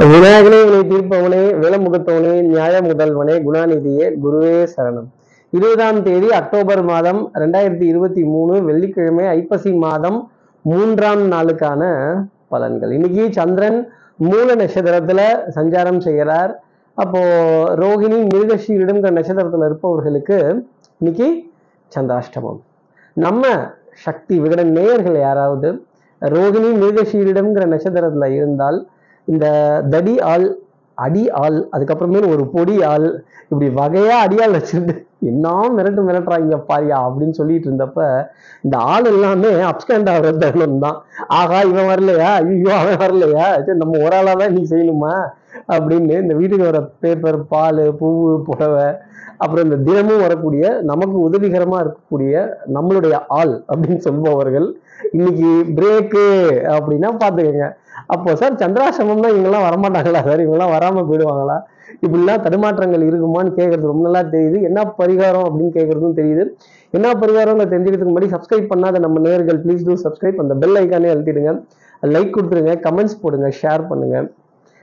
விநாயகனே வினை தீர்ப்பவனே விலமுகத்தவனே நியாய முதல்வனே குணாநிதியே குருவே சரணம். இருபதாம் தேதி அக்டோபர் மாதம் ரெண்டாயிரத்தி இருபத்தி மூணு வெள்ளிக்கிழமை ஐப்பசி மாதம் மூன்றாம் நாளுக்கான பலன்கள். இன்னைக்கு சந்திரன் மூல நட்சத்திரத்துல சஞ்சாரம் செய்கிறார். அப்போ ரோகிணி மிருகஷீரிடம்ங்கிற நட்சத்திரத்துல இருப்பவர்களுக்கு இன்னைக்கு சந்திராஷ்டமம். நம்ம சக்தி விகடன் நேயர்கள் யாராவது ரோகிணி மிருகஷீரிடம்ங்கிற நட்சத்திரத்துல இருந்தால் இந்த தடி ஆள் அடி ஆள் அதுக்கப்புறமேல் ஒரு பொடி ஆள் இப்படி வகையா அடியால் வச்சிருந்து என்ன மிரட்டு மிரட்டுறாங்க பாரியா அப்படின்னு சொல்லிட்டு இருந்தப்ப இந்த ஆள் எல்லாமே அப்ஸ்டாண்ட் ஆகிற தருணம் தான். ஆகா இவன் வரலையா? ஐயோ அவன் வரலையா? சரி நம்ம ஒரு ஆளாக தான் நீ செய்யணுமா? அப்படின்னு இந்த வீட்டுக்கு வர பேப்பர் பால் பூவு புடவை அப்புறம் இந்த தினமும் வரக்கூடிய நமக்கு உதவிகரமாக இருக்கக்கூடிய நம்மளுடைய ஆள் அப்படின்னு சொல்பவர்கள் இன்னைக்கு பிரேக்கு அப்படின்னா பார்த்துக்கோங்க. அப்போ சார் சந்திராசிரமம்னா இவங்கெல்லாம் வரமாட்டாங்களா சார் இவங்கெல்லாம் வராமல் போயிடுவாங்களா? இப்படிலாம் தடுமாற்றங்கள் இருக்குமான்னு கேட்கறது ரொம்ப நல்லா தெரியுது. என்ன பரிகாரம் அப்படின்னு கேட்கறதும் தெரியுது. என்ன பரிகாரம் தெரிஞ்சுக்கிறதுக்கு முன்னாடி சப்ஸ்கிரைப் பண்ணாத நம்ம நேர்கள் ப்ளீஸ் டூ சப்ஸ்கிரைப் அந்த பெல் ஐக்கானே அழுத்திடுங்க. லைக் கொடுத்துருங்க கமெண்ட்ஸ் போடுங்க ஷேர் பண்ணுங்க.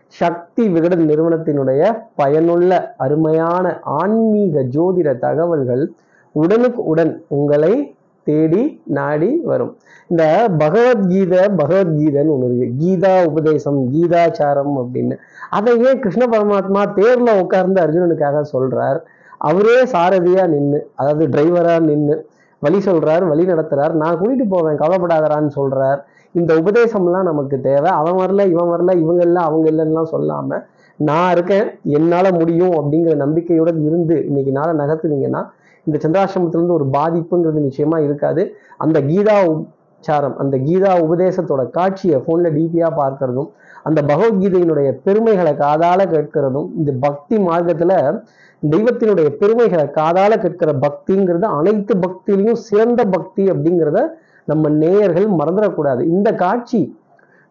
சக்தி விகடன் நிறுவனத்தினுடைய பயனுள்ள அருமையான ஆன்மீக ஜோதிட தகவல்கள் உடனுக்கு உடன் உங்களை தேடி நாடி வரும். இந்த பகவத்கீதை பகவத்கீதைன்னு ஒன்று இருக்கு. கீதா உபதேசம் கீதாச்சாரம் அப்படின்னு. அதை ஏன் கிருஷ்ண பரமாத்மா தேர்ல உட்கார்ந்து அர்ஜுனனுக்காக சொல்றார். அவரே சாரதியா நின்று அதாவது டிரைவரா நின்று வழி சொல்கிறார் வழி நடத்துகிறார் நான் கூட்டிகிட்டு போவேன் கவலைப்படாதரான்னு சொல்கிறார் இந்த உபதேசம்லாம் நமக்கு தேவை. அவன் வரல இவன் வரல இவங்க இல்லை அவங்க இல்லைன்னுலாம் சொல்லாமல் நான் இருக்கேன் என்னால் முடியும் அப்படிங்கிற நம்பிக்கையோட இருந்து இன்னைக்கு நாளை நகர்த்துனீங்கன்னா இந்த சந்திராசிரமத்திலேருந்து ஒரு பாதிப்புங்கிறது நிச்சயமாக இருக்காது. அந்த கீதா உச்சாரம் அந்த கீதா உபதேசத்தோட காட்சியை ஃபோனில் டிபியாக பார்க்கறதும் அந்த பகவத்கீதையினுடைய பெருமைகளை காதால கேட்கிறதும் இந்த பக்தி மார்க்கத்துல தெய்வத்தினுடைய பெருமைகளை காதால கேட்கிற பக்திங்கிறது அனைத்து பக்தியிலையும் சிறந்த பக்தி அப்படிங்கிறத நம்ம நேயர்கள் மறந்துடக்கூடாது. இந்த காட்சி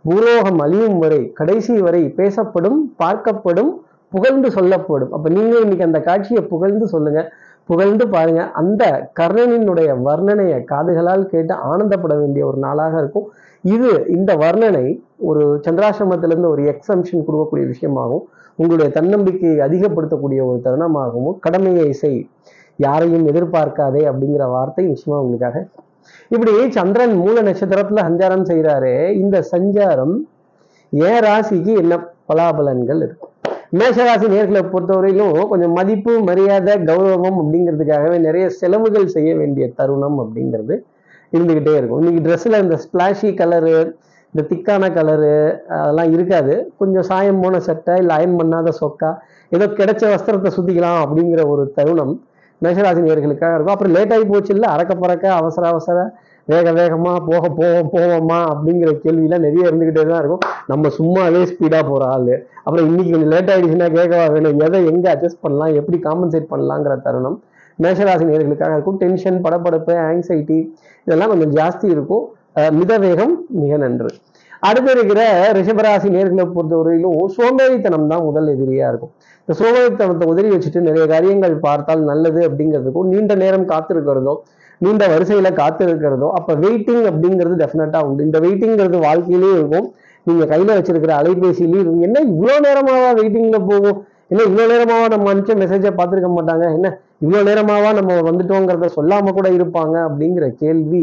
பூலோகம் அழியும் வரை கடைசி வரை பேசப்படும் பார்க்கப்படும் புகழ்ந்து சொல்லப்படும். அப்ப நீங்க இன்னைக்கு அந்த காட்சியை புகழ்ந்து சொல்லுங்க. புகழ்ந்து பாருங்க. அந்த கர்ணனினுடைய வர்ணனையை காதுகளால் கேட்டு ஆனந்தப்பட வேண்டிய ஒரு நாளாக இருக்கும். இது இந்த வர்ணனை ஒரு சந்திராசிரமத்திலிருந்து ஒரு எக்ஸம்ஷன் கொடுக்கக்கூடிய விஷயமாகவும் உங்களுடைய தன்னம்பிக்கையை அதிகப்படுத்தக்கூடிய ஒரு தருணமாகவும் கடமையை செய். யாரையும் எதிர்பார்க்காதே அப்படிங்கிற வார்த்தை நிச்சயமா உங்களுக்காக. இப்படி சந்திரன் மூல நட்சத்திரத்துல சஞ்சாரம் செய்கிறாரு இந்த சஞ்சாரம் ஏ ராசிக்கு என்ன பலாபலன்கள் இருக்கும் மேஷராசி நேர்களை பொறுத்தவரையிலும் கொஞ்சம் மதிப்பு மரியாதை கௌரவம் அப்படிங்கிறதுக்காகவே நிறைய செலவுகள் செய்ய வேண்டிய தருணம் அப்படிங்கிறது இருந்துக்கிட்டே இருக்கும். இன்னைக்கு ட்ரெஸ்ஸில் இந்த ஸ்பிளாஷி கலரு இந்த திக்கான கலரு அதெல்லாம் இருக்காது. கொஞ்சம் சாயம் போன சட்டை இல்லை அயன் பண்ணாத சொக்கா ஏதோ கிடைச்ச வஸ்திரத்தை சுத்திக்கலாம் அப்படிங்கிற ஒரு தருணம் மேஷராசி நேர்களுக்காக இருக்கும். அப்புறம் லேட் ஆகி போச்சு இல்லை அறக்க பறக்க அவசர அவசர வேக வேகமாக போக போவோம் போவோமா அப்படிங்கிற கேள்வியெலாம் நிறைய இருந்துக்கிட்டே தான் இருக்கும். நம்ம சும்மாவே ஸ்பீடாக போகிற ஆள். அப்புறம் இன்னைக்கு கொஞ்சம் லேட் ஆகிடுச்சுன்னா கேட்கவா வேணும். எதை எங்கே அட்ஜஸ்ட் பண்ணலாம்? எப்படி காம்பன்சேட் பண்ணலாங்கிற தருணம். மேஷராசி நேர்களுக்காக இருக்கும். டென்ஷன் படப்படப்பு ஆங்ஸைட்டி இதெல்லாம் கொஞ்சம் ஜாஸ்தி இருக்கும். மிதவேகம் மித வேகம் மிக நன்று. அடுத்து இருக்கிற ரிஷபராசி நேர்களை பொறுத்தவரையிலும் சோம்பேறித்தனம் தான் முதல் எதிரியா இருக்கும். இந்த சோம்பேறித்தனத்தை உதறி வச்சுட்டு நிறைய காரியங்கள் பார்த்தால் நல்லது அப்படிங்கிறதுக்கும் நீண்ட நேரம் காத்திருக்கிறதோ நீண்ட வரிசையில காத்திருக்கிறதோ அப்ப வெயிட்டிங் அப்படிங்கிறது டெஃபினட்டா உண்டு. இந்த வெயிட்டிங்கிறது வாழ்க்கையிலேயே இருக்கும். நீங்க கையில வச்சிருக்கிற அலைபேசியிலேயே இருக்கும் என்ன இவ்வளவு நேரமாவா வெயிட்டிங்ல போகும் என்ன இவ்வளவு நேரமாவா நம்ம அனுப்பிச்ச மெசேஜை பார்த்துருக்க மாட்டாங்க? என்ன இவ்வளவு நேரமாவா நம்ம வந்துட்டோங்கிறத சொல்லாம கூட இருப்பாங்க அப்படிங்கிற கேள்வி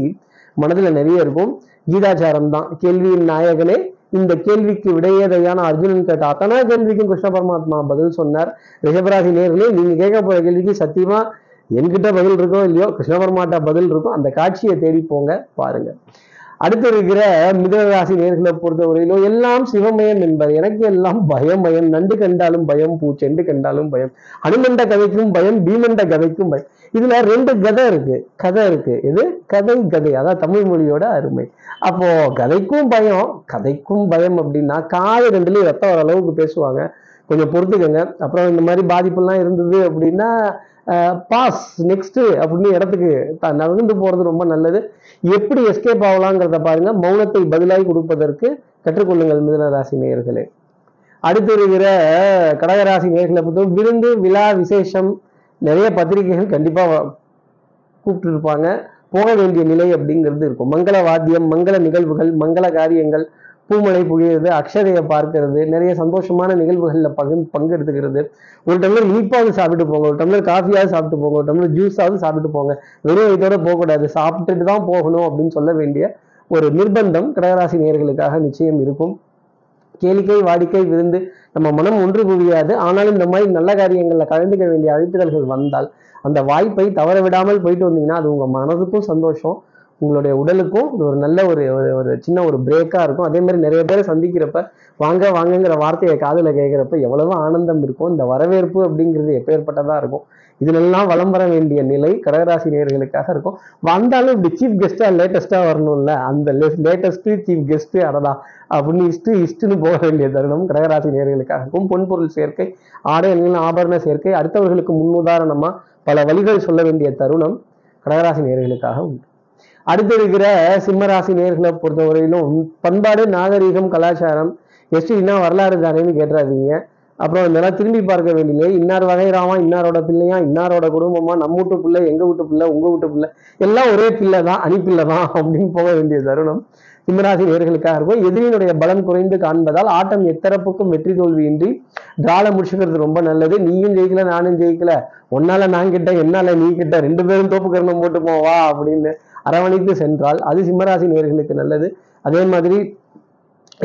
மனதுல நிறைய இருக்கும். கீதாச்சாரம் தான். கேள்வியின் நாயகனே இந்த கேள்விக்கு விடையேதையான அர்ஜுனன் கேட்ட அத்தனை கேள்விக்கும் கிருஷ்ண பரமாத்மா பதில் சொன்னார். ரிஷபராசி நேர்களே நீங்க கேட்க போற கேள்விக்கு சத்தியமா என்கிட்ட பதில் இருக்கோ இல்லையோ கிருஷ்ணவர்மாட்டா பதில் இருக்கும் அந்த காட்சியை தேடி போங்க பாருங்க. அடுத்து இருக்கிற மிதராசி நேர்களை பொறுத்தவரையிலும் எல்லாம் சிவமயம் என்பது எனக்கு எல்லாம் பயம் பயம். நண்டு கண்டாலும் பயம் பூச்செண்டு கண்டாலும் பயம். அனுமண்ட கதைக்கும் பயம் பீமண்ட கதைக்கும் பயம். இதுல ரெண்டு கதை இருக்கு. கதை இருக்கு. இது கதை கதை. அதான் தமிழ் மொழியோட அருமை. அப்போ கதைக்கும் பயம் கதைக்கும் பயம் அப்படின்னா காது ரெண்டுலயும் ரத்தம் வர அளவுக்கு பேசுவாங்க. கொஞ்சம் பொறுத்துக்கங்க. அப்புறம் இந்த மாதிரி பாதிப்பெல்லாம் இருந்தது அப்படின்னா பாஸ் நெக்ஸ்ட்டு அப்படின்னு இடத்துக்கு த- நகர்ந்து போகிறது ரொம்ப நல்லது. எப்படி எஸ்கேப் ஆகலாங்கிறத பாருங்கள் மௌனத்தை பதிலாகி கொடுப்பதற்கு கற்றுக்கொள்ளுங்கள் மிதன ராசி நேயர்களே. அடுத்து இருக்கிற கடகராசி நேர்களை பொறுத்தவரை விருந்து விழா விசேஷம் நிறைய பத்திரிகைகள் கண்டிப்பாக கூப்பிட்டு இருப்பாங்க போக வேண்டிய நிலை அப்படிங்கிறது இருக்கும். மங்கள வாத்தியம் மங்கள நிகழ்வுகள் மங்கள காரியங்கள் பூமழை பொழியிறது அக்ஷதையை பார்க்கறது நிறைய சந்தோஷமான நிகழ்வுகளில் பங்கு பங்கெடுத்துக்கிறது. ஒரு டம்ளர் இனிப்பாவது சாப்பிட்டு போங்க ஒரு டம்ளர் காஃபியாவது சாப்பிட்டு போங்க ஒரு டம்ளர் ஜூஸாவது சாப்பிட்டு போங்க. வெறும் வயிற்றோட போகக்கூடாது சாப்பிட்டுட்டு தான் போகணும் அப்படின்னு சொல்ல வேண்டிய ஒரு நிர்பந்தம் கடகராசி நேர்களுக்காக நிச்சயம் இருக்கும். கேளிக்கை வாடிக்கை விருந்து நம்ம மனம் ஒன்று குவியாது. ஆனாலும் இந்த மாதிரி நல்ல காரியங்களில் கலந்துக்க வேண்டிய அழைப்புதல்கள் வந்தால் அந்த வாய்ப்பை தவற விடாமல் போயிட்டு வந்தீங்கன்னா அது உங்கள் மனதுக்கும் சந்தோஷம். உங்களுடைய உடலுக்கும் இது ஒரு நல்ல ஒரு ஒரு ஒரு சின்ன ஒரு பிரேக்காக இருக்கும். அதே மாதிரி நிறைய பேரை சந்திக்கிறப்ப வாங்க வாங்கங்கிற வார்த்தையை காதில் கேட்குறப்ப எவ்வளவு ஆனந்தம் இருக்கும். இந்த வரவேற்பு அப்படிங்கிறது எப்பேற்பட்டதாக இருக்கும். இதுலெல்லாம் வளம் வர வேண்டிய நிலை கடகராசி நேயர்களுக்காக இருக்கும். வந்தாலும் இப்படி சீஃப் கெஸ்ட்டாக லேட்டஸ்ட்டாக வரணும்ல. அந்த லேட்டஸ்ட்டு சீஃப் கெஸ்ட்டு அடடா அப்படின்னு இஷ்டு இஷ்டுன்னு போக வேண்டிய தருணம் கடகராசி நேர்களுக்காக இருக்கும். பொன்பொருள் சேர்க்கை ஆடை அணிகள் ஆபரண சேர்க்கை அடுத்தவர்களுக்கு முன்னுதாரணமாக பல வழிகள் சொல்ல வேண்டிய தருணம் கடகராசி நேர்களுக்காக உண்டு. அடுத்து இருக்கிற சிம்மராசி நேர்களை பொறுத்தவரையிலும் பண்பாடு நாகரீகம் கலாச்சாரம் எஸ்டினா வரலாறு தானேன்னு கேட்டுறாதீங்க. அப்புறம் இதெல்லாம் திரும்பி பார்க்க வேண்டியது இன்னார் வகைராமா இன்னாரோட பிள்ளையா இன்னாரோட குடும்பமா நம்ம வீட்டு பிள்ளை எங்க வீட்டு பிள்ளை உங்க வீட்டு பிள்ளை எல்லாம் ஒரே பிள்ளை தான் அணிப்பிள்ளை தான் அப்படின்னு போக வேண்டிய தருணம். சிம்மராசி நேர்களுக்காக இருக்கும். எதிரியினுடைய பலம் குறைந்து காண்பதால் ஆட்டம் எத்தரப்புக்கும் வெற்றி தோல்வியின்றி டிரால முடிச்சுக்கிறது ரொம்ப நல்லது. நீயும் ஜெயிக்கல நானும் ஜெயிக்கல. உன்னால நான் கிட்ட என்னால நீ கிட்ட ரெண்டு பேரும் தோப்பு கரணம் போட்டு போவா அப்படின்னு அரவணைத்து சென்றால் அது சிம்மராசி நேர்களுக்கு நல்லது. அதே மாதிரி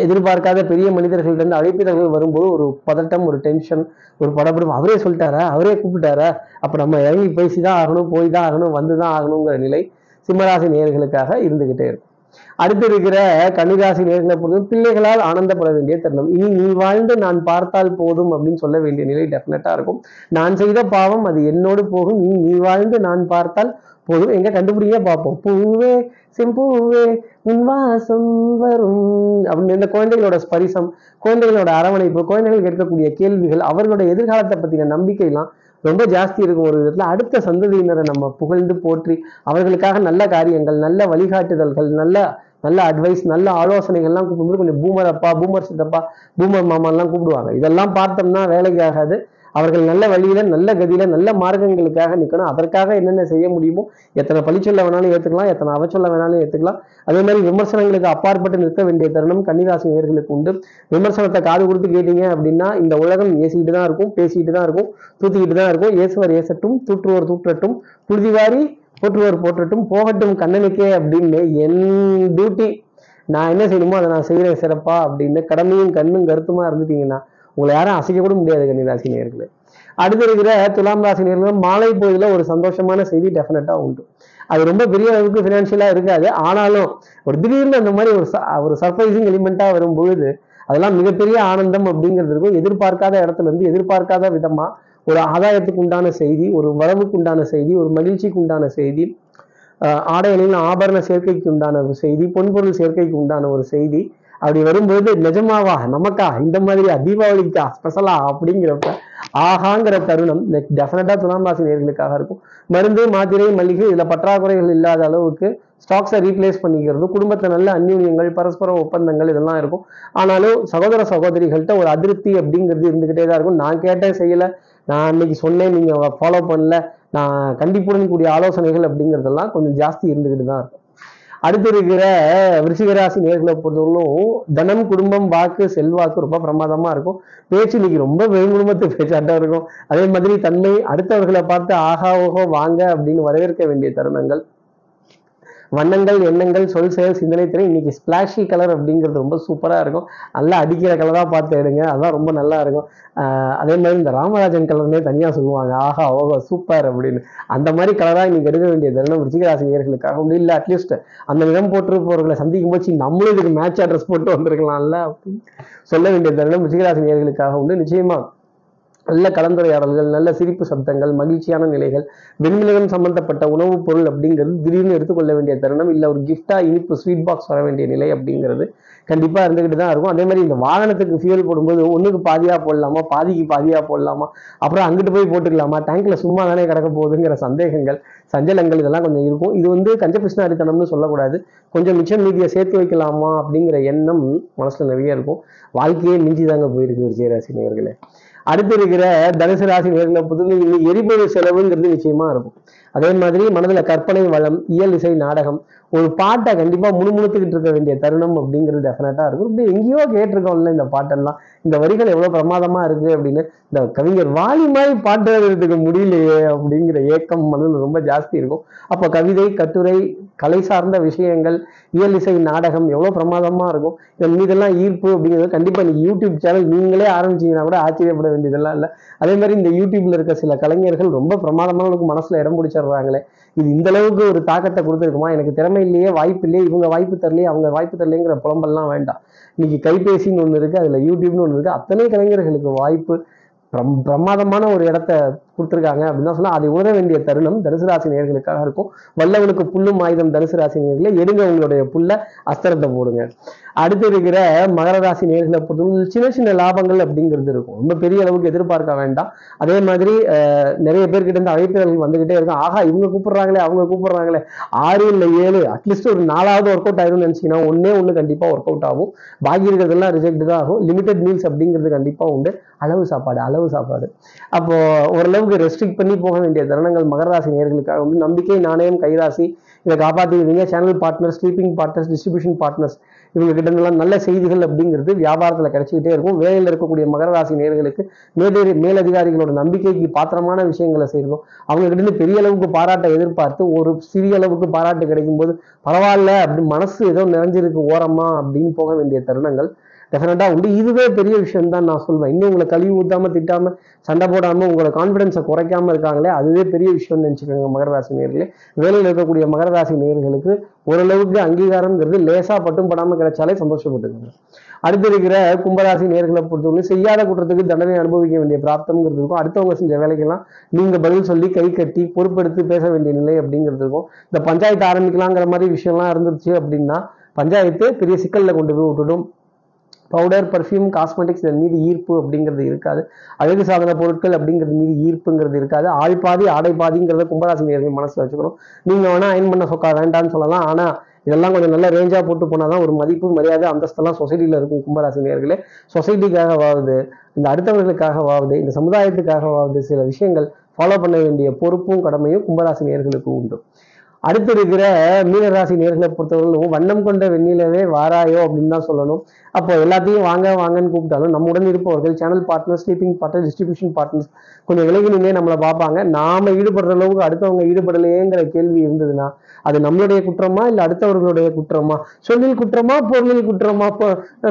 எதிர்பார்க்காத பெரிய மனிதர்களிடம் அழைப்பிதழ்கள் வரும்போது ஒரு பதட்டம் ஒரு டென்ஷன் ஒரு படப்படும் அவரே சொல்லிட்டாரா? அவரே கூப்பிட்டாரா? அப்போ நம்ம இறங்கி பேசி தான் ஆகணும் போய் தான் ஆகணும் வந்து தான் ஆகணுங்கிற நிலை சிம்மராசி நேர்களுக்காக இருந்துகிட்டே இருக்கும். அடுத்து இருக்கிற கன்னிராசி நேர்களை பொறுத்து பிள்ளைகளால் ஆனந்தப்பட வேண்டிய தருணம். இனி நீ வாழ்ந்து நான் பார்த்தால் போதும் அப்படின்னு சொல்ல வேண்டிய நிலை டெஃபினட்டா இருக்கும். நான் செய்த பாவம் அது என்னோடு போகும். நீ நீ வாழ்ந்து நான் பார்த்தால் போதும். எங்க கண்டுபிடிக்க பார்ப்போம். பூவே செம்பூவே உன் வாசம் வரும். அப்படின்னு இந்த குழந்தைகளோட ஸ்பரிசம் குழந்தைகளோட அரவணைப்பு குழந்தைகள் கேட்கக்கூடிய கேள்விகள் அவர்களோட எதிர்காலத்தை பத்தின நம்பிக்கைலாம் ரொம்ப ஜாஸ்தி இருக்கும் ஒரு விதத்தில். அடுத்த சந்ததியினரை நம்ம புகழ்ந்து போற்றி அவர்களுக்காக நல்ல காரியங்கள் நல்ல வழிகாட்டுதல்கள் நல்ல நல்ல அட்வைஸ் நல்ல ஆலோசனைகள்லாம் கூப்பிடும்போது கொஞ்சம் பூமர் அப்பா பூமர் சித்தப்பா பூமர் மாமாலாம் கூப்பிடுவாங்க. இதெல்லாம் பார்த்தோம்னா வேலைக்கு ஆகாது. அவர்கள் நல்ல வழியில நல்ல கதியில நல்ல மார்க்கங்களுக்காக நிற்கணும் அதற்காக என்னென்ன செய்ய முடியுமோ எத்தனை பழிச்சொல்ல வேணாலும் ஏற்றுக்கலாம் எத்தனை அவச்சொல்ல வேணாலும் ஏற்றுக்கலாம் அதே மாதிரி விமர்சனங்களுக்கு அப்பாற்பட்டு நிற்க வேண்டிய தருணம் கன்னிராசி நேர்களுக்கு உண்டு. விமர்சனத்தை காது கொடுத்து கேட்டீங்க அப்படின்னா இந்த உலகம் ஏசிக்கிட்டு தான் இருக்கும் பேசிக்கிட்டு தான் இருக்கும் தூத்திக்கிட்டு தான் இருக்கும். ஏசுவர் ஏசட்டும் தூற்றுவோர் தூற்றட்டும் புழுதிவாரி போற்றுவோர் போற்றட்டும் போகட்டும் கண்ணனுக்கே அப்படின்னு என் டியூட்டி நான் என்ன செய்யணுமோ அதை நான் செய்கிறேன் சிறப்பா அப்படின்னு கடமையும் கண்ணும் கருத்துமா இருந்துட்டீங்கன்னா உங்களை யாரும் அசைக்க கூட முடியாது கன்னிராசி நேர்களை அடுத்து இருக்கிற துலாம் ராசி நேர்களும் மாலை பொழுதுல ஒரு சந்தோஷமான செய்தி டெஃபினட்டா உண்டு. அது ரொம்ப பெரிய அளவுக்கு ஃபினான்ஷியலாக இருக்காது. ஆனாலும் ஒரு திடீர்னு அந்த மாதிரி ஒரு ச- ஒரு சர்ப்ரைசிங் எலிமெண்ட்டாக வரும் பொழுது அதெல்லாம் மிகப்பெரிய ஆனந்தம் அப்படிங்கிறது இருக்கும். எதிர்பார்க்காத இடத்துல இருந்து எதிர்பார்க்காத விதமாக ஒரு ஆதாயத்துக்கு உண்டான செய்தி ஒரு வரவுக்கு உண்டான செய்தி ஒரு மகிழ்ச்சிக்கு உண்டான செய்தி ஆஹ் ஆடைகளின் ஆபரண சேர்க்கைக்கு உண்டான ஒரு செய்தி பொன்பொருள் சேர்க்கைக்கு உண்டான ஒரு செய்தி அப்படி வரும்போது நிஜமாவா நமக்கா? இந்த மாதிரியா? தீபாவளிக்கா? ஸ்பெஷலா அப்படிங்கிறப்ப ஆகாங்கிற தருணம் டெஃபினட்டா துலாம் ராசி நேர்களுக்காக இருக்கும். மருந்து மாத்திரை மளிகை இதுல பற்றாக்குறைகள் இல்லாத அளவுக்கு ஸ்டாக்ஸை ரீப்ளேஸ் பண்ணிக்கிறது குடும்பத்தை நல்ல அந்யூன்யங்கள் பரஸ்பர ஒப்பந்தங்கள் இதெல்லாம் இருக்கும். ஆனாலும் சகோதர சகோதரிகள்கிட்ட ஒரு அதிருப்தி அப்படிங்கிறது இருந்துகிட்டே தான் இருக்கும். நான் கேட்டேன் செய்யல. நான் அன்னைக்கு சொன்னேன் நீங்க ஃபாலோ பண்ணல. நான் கண்டிப்புடன் கூடிய ஆலோசனைகள் அப்படிங்கிறதெல்லாம் கொஞ்சம் ஜாஸ்தி இருந்துகிட்டு தான் இருக்கும். அடுத்து இருக்கிற விருச்சிகராசி நேர்களை பொறுத்தவரைக்கும் தனம் குடும்பம் வாக்கு செல்வாக்கு ரொம்ப பிரமாதமா இருக்கும். பேச்சு இன்னைக்கு ரொம்ப வெகுடும்பத்து பேச்சாட்டா இருக்கும். அதே மாதிரி தன்மை அடுத்தவர்களை பார்த்து ஆகா ஓஹோ வாங்க அப்படின்னு வரவேற்க வேண்டிய தருணங்கள். வண்ணங்கள் எண்ணங்கள் சொல் செயல் சிந்தனை திறன் இன்னைக்கு ஸ்பிளாஷி கலர் அப்படிங்கிறது ரொம்ப சூப்பராக இருக்கும். நல்லா அடிக்கிற கலராக பார்த்து எடுங்க. அதான் ரொம்ப நல்லா இருக்கும். அதே மாதிரி இந்த ராமராஜன் கலர்னே தனியாக சொல்லுவாங்க. ஆஹா ஓஹோ சூப்பர் அப்படின்னு. அந்த மாதிரி கலராக இன்னைக்கு எடுக்க வேண்டிய தருணம் ரிச்சிகராசி முடியும் இல்லை அட்லீஸ்ட் அந்த நிறம் போட்டிருப்பவர்களை சந்திக்கும் போது நம்மளும் இதுக்கு மேட்ச் அட்ரஸ் போட்டு வந்திருக்கலாம்ல அப்படின்னு சொல்ல வேண்டிய தருணம் ரிச்சிகராசி உண்டு. நிச்சயமா நல்ல கலந்துரையாடல்கள் நல்ல சிரிப்பு சப்தங்கள் மகிழ்ச்சியான நிலைகள் வெண்மிளகம் சம்பந்தப்பட்ட உணவுப் பொருள் அப்படிங்கிறது திடீர்னு எடுத்துக்கொள்ள வேண்டிய தருணம் இல்லை ஒரு gift-ஆ இனிப்பு ஸ்வீட் பாக்ஸ் வர வேண்டிய நிலை அப்படிங்கிறது கண்டிப்பாக இருந்துக்கிட்டு தான் இருக்கும். அதே மாதிரி இந்த வாகனத்துக்கு ஃபியூல் போடும்போது ஒன்றுக்கு பாதியாக போடலாமா பாதிக்கு பாதியாக போடலாமா அப்புறம் அங்கிட்டு போய் போட்டுக்கலாமா டேங்க்ல சும்மா தானே கிடக்க போகுதுங்கிற சந்தேகங்கள் சஞ்சலங்கள் இதெல்லாம் கொஞ்சம் இருக்கும். இது வந்து கஞ்சபிஷ்ணாரித்தனம்னு சொல்லக்கூடாது. கொஞ்சம் மிச்சம் மீதியை சேர்த்து வைக்கலாமா அப்படிங்கிற எண்ணம் மனசில் நிறைய இருக்கும். வாழ்க்கையே மிஞ்சி தாங்க போயிருக்கு ஒரு ஜெயராசி அடுத்து இருக்கிற தனுசு ராசி நேர்களை பொறுத்தவரை இன்னைக்கு எரிபொருள் செலவுங்கிறது நிச்சயமா இருக்கும். அதே மாதிரி மனதில் கற்பனை வளம் இயல் இசை நாடகம் ஒரு பாட்டை கண்டிப்பாக முணுமுணுத்துக்கிட்டு இருக்க வேண்டிய தருணம் அப்படிங்கிறது டெஃபினட்டாக இருக்கும். இப்படி எங்கேயோ கேட்டிருக்கோம்ல இந்த பாட்டெல்லாம். இந்த வரிகள் எவ்வளோ பிரமாதமாக இருக்குது அப்படின்னு இந்த கவிஞர் வாலி மாதிரி பாட்டு எழுதுறதுக்கு முடியலையே அப்படிங்கிற ஏக்கம் மனதில் ரொம்ப ஜாஸ்தி இருக்கும். அப்போ கவிதை கட்டுரை கலை சார்ந்த விஷயங்கள் இயல் இசை நாடகம் எவ்வளோ பிரமாதமாக இருக்கும். இதன் மீதெல்லாம் ஈர்ப்பு அப்படிங்கிறது கண்டிப்பாக நீங்கள் யூடியூப் சேனல் நீங்களே ஆரம்பிச்சீங்கன்னா கூட ஆச்சரியப்பட வேண்டியதெல்லாம் இல்லை. அதே மாதிரி இந்த யூடியூப்பில் இருக்க சில கலைஞர்கள் ரொம்ப பிரமாதமானவங்களுக்கு மனசில் இடம் பிடிச்சிடுறாங்களே. இது இந்த அளவுக்கு ஒரு தாக்கத்தை கொடுத்துருக்குமா? எனக்கு திறமை இல்லையே வாய்ப்பு இல்லையே இவங்க வாய்ப்பு தரலையே அவங்க வாய்ப்பு தரலைங்கிற புலம்பெல்லாம் வேண்டாம். இன்னைக்கு கைபேசின்னு ஒன்று இருக்குது அதில் யூடியூப்னு ஒன்று இருக்குது அத்தனை கலைஞர்களுக்கு வாய்ப்பு பிரம் பிரமாதமான ஒரு இடத்த கொடுத்துருக்காங்க அப்படின்னு சொன்னா அதை உணர வேண்டிய தருணம் தனுசு ராசி நேர்களுக்காக இருக்கும். வல்லவனுக்கு புல்லும் ஆயுதம் தனுசு ராசி நேர்களை எடுங்க உங்களுடைய புல்ல அஸ்திரத்தை போடுங்க. அடுத்து இருக்கிற மகர ராசி நேர்களை பொறுத்தவரை சின்ன சின்ன லாபங்கள் அப்படிங்கிறது இருக்கும். ரொம்ப பெரிய அளவுக்கு எதிர்பார்க்க வேண்டாம். அதே மாதிரி நிறைய பேர்கிட்ட இருந்து அழைப்புகள் வந்துகிட்டே இருக்கும். ஆஹா இவங்க கூப்பிடுறாங்களே அவங்க கூப்பிடுறாங்களே. ஆறு இல்லை ஏழு அட்லீஸ்ட் ஒரு நாலாவது ஒர்க் அவுட் ஆயிரும்னு நினைச்சீங்கன்னா ஒன்னே ஒன்று கண்டிப்பாக ஒர்க் அவுட் ஆகும். பாக்கி இருக்கிறதெல்லாம் ரிஜெக்ட் தான் ஆகும். லிமிடெட் மீல்ஸ் அப்படிங்கிறது கண்டிப்பாக உண்டு. அளவு சாப்பாடு அளவு சாப்பாடு. அப்போ அளவுக்கு ரெஸ்ட்ரிக்ட் பண்ணி போக வேண்டிய தருணங்கள் மகராசி நேர்களுக்காக. வந்து நம்பிக்கை நாணயம் கைராசி இதை காப்பாற்றிடுவீங்க channel partners sleeping partners distribution partners இவங்க கிட்ட இருந்தெல்லாம் நல்ல செய்திகள் அப்படிங்கிறது வியாபாரத்தில் கிடைச்சிக்கிட்டே இருக்கும். வேலையில் இருக்கக்கூடிய மகர ராசி நேர்களுக்கு மேலே மேலதிகாரிகளோட நம்பிக்கைக்கு பாத்திரமான விஷயங்களை செய்யணும் அவங்க கிட்ட இருந்து பெரிய அளவுக்கு பாராட்டை எதிர்பார்த்து ஒரு சிறிய அளவுக்கு பாராட்டு கிடைக்கும் போது பரவாயில்ல அப்படி மனசு ஏதோ நிறைஞ்சிருக்கு ஓரமா அப்படின்னு போக வேண்டிய தருணங்கள். டெஃபினட்டாக உண்டு. இதுவே பெரிய விஷயம் தான் நான் சொல்வேன். இன்னும் உங்களை கழுவி ஊற்றாமல் திட்டாமல் சண்டை போடாமல் உங்களோட கான்ஃபிடன்ஸை குறைக்காம இருக்காங்களே அதுவே பெரிய விஷயம்னு நினச்சிக்கோங்க மகர ராசி நேர்களே வேலையில் இருக்கக்கூடிய மகர ராசி நேர்களுக்கு ஓரளவுக்கு அங்கீகாரம்ங்கிறது லேசாக பட்டும் படாமல் கிடைச்சாலே சந்தோஷப்பட்டுக்கோங்க. அடுத்து இருக்கிற கும்பராசி நேர்களை பொறுத்தவரை செய்யாத குற்றத்துக்கு தண்டனை அனுபவிக்க வேண்டிய பிராப்தம்ங்கிறது இருக்கும். அடுத்தவங்க செஞ்ச வேலைக்கெல்லாம் நீங்கள் பதில் சொல்லி கை கட்டி பொறுப்பெடுத்து பேச வேண்டிய நிலை அப்படிங்கிறது இருக்கும். இந்த பஞ்சாயத்து ஆரம்பிக்கலாங்கிற மாதிரி விஷயம்லாம் இருந்துச்சு அப்படின்னா பஞ்சாயத்து பெரிய சிக்கலில் கொண்டு போய் விட்டுடும். பவுடர் பர்ஃப்யூம் காஸ்மெட்டிக்ஸ் இதன் மீது ஈர்ப்பு அப்படிங்கிறது இருக்காது. அழகு சாதன பொருட்கள் அப்படிங்கிறது மீது ஈர்ப்புங்கிறது இருக்காது. ஆள் பாதி ஆடை பாதிங்கிறத கும்பராசி நேர்கள் மனசில் வச்சுக்கணும். நீங்கள் வேணால் அயன் பண்ண சொக்கா வேண்டாம்னு சொல்லலாம். ஆனால் இதெல்லாம் கொஞ்சம் நல்ல ரேஞ்சாக போட்டு போனாதான் ஒரு மதிப்பு மரியாதை அந்தஸ்தெல்லாம் சொசைட்டியில் இருக்கும் கும்பராசி நேர்களே சொசைட்டிக்காகவாவது இந்த அடுத்தவர்களுக்காகவாவது இந்த சமுதாயத்துக்காகவாவது சில விஷயங்கள் ஃபாலோ பண்ண வேண்டிய பொறுப்பும் கடமையும் கும்பராசி நேர்களுக்கு உண்டு. அடுத்து இருக்கிற மீனராசி நேர்களை பொறுத்தவரையிலும் வண்ணம் கொண்ட வெண்ணிலவே வாராயோ அப்படின்னு தான் சொல்லணும். அப்போ எல்லாத்தையும் வாங்க வாங்கன்னு கூப்பிட்டாலும் நம்முடன் இருப்பவர்கள் channel partner sleeping partner distribution partners கொஞ்சம் விலகி நின்று நம்மளை பார்ப்பாங்க. நாம ஈடுபடுற அளவுக்கு அடுத்தவங்க ஈடுபடலையேங்கிற கேள்வி இருந்ததுன்னா அது நம்மளுடைய குற்றமா இல்லை அடுத்தவர்களுடைய குற்றமா? சொல்லில் குற்றமா பொருளில் குற்றமா?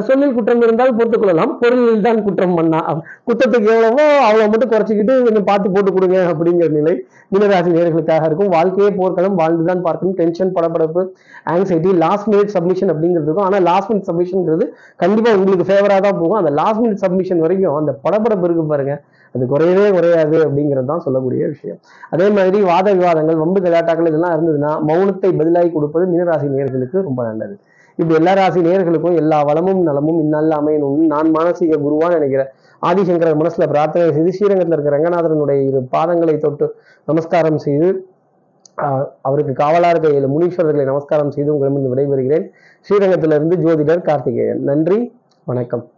சொல்லில் குற்றம் இருந்தால் பொறுத்துக்கொள்ளலாம் பொருளில் தான் குற்றம் பண்ணா. குற்றத்துக்கு எவ்வளவோ அவ்வளோ மட்டும் குறைச்சிக்கிட்டு கொஞ்சம் பார்த்து போட்டு கொடுங்க அப்படிங்கிற நிலை மீனராசி நேர்களுக்காக இருக்கும். வாழ்க்கையே போர்க்களம் வாழ்ந்துதான் பார்க்கணும். டென்ஷன் படப்படப்பு ஆங்ஸைட்டி லாஸ்ட் மினிட் சப்மிஷன் அப்படிங்கிறது இருக்கும். ஆனால் லாஸ்ட் மினிட் சப்மிஷன்ங்கிறது கண்டிப்பா உங்களுக்கு ஃபேவராக தான் போகும். அந்த லாஸ்ட் மினிட் சப்மிஷன் வரைக்கும் அந்த படபடப்பு இருக்கு பாருங்க. அது குறையவே குறையாது அப்படிங்கிறது தான் சொல்லக்கூடிய விஷயம். அதே மாதிரி வாத விவாதங்கள் வம்பு கலாட்டாக்கள் இதெல்லாம் இருந்ததுன்னா மௌனத்தை பதிலாகி கொடுப்பது மீனராசி நேர்களுக்கு ரொம்ப நல்லது. இப்படி எல்லா ராசி நேர்களுக்கும் எல்லா வளமும் நலமும் இந்நாளில் அமையணும்னு நான் மானசீக குருவான்னு நினைக்கிறேன். ஆதிசங்கரர் மனசுல பிரார்த்தனை செய்து ஸ்ரீரங்கத்தில் இருக்கிற ரங்கநாதரனுடைய இரு பாதங்களை தொட்டு நமஸ்காரம் செய்து அவருக்கு காவலாக இருக்க ஏழு முனீஸ்வரர்களை நமஸ்காரம் செய்து உங்களிடம் விடைபெறுகிறேன். ஸ்ரீரங்கத்திலிருந்து ஜோதிடர் கார்த்திகேயன். நன்றி வணக்கம்.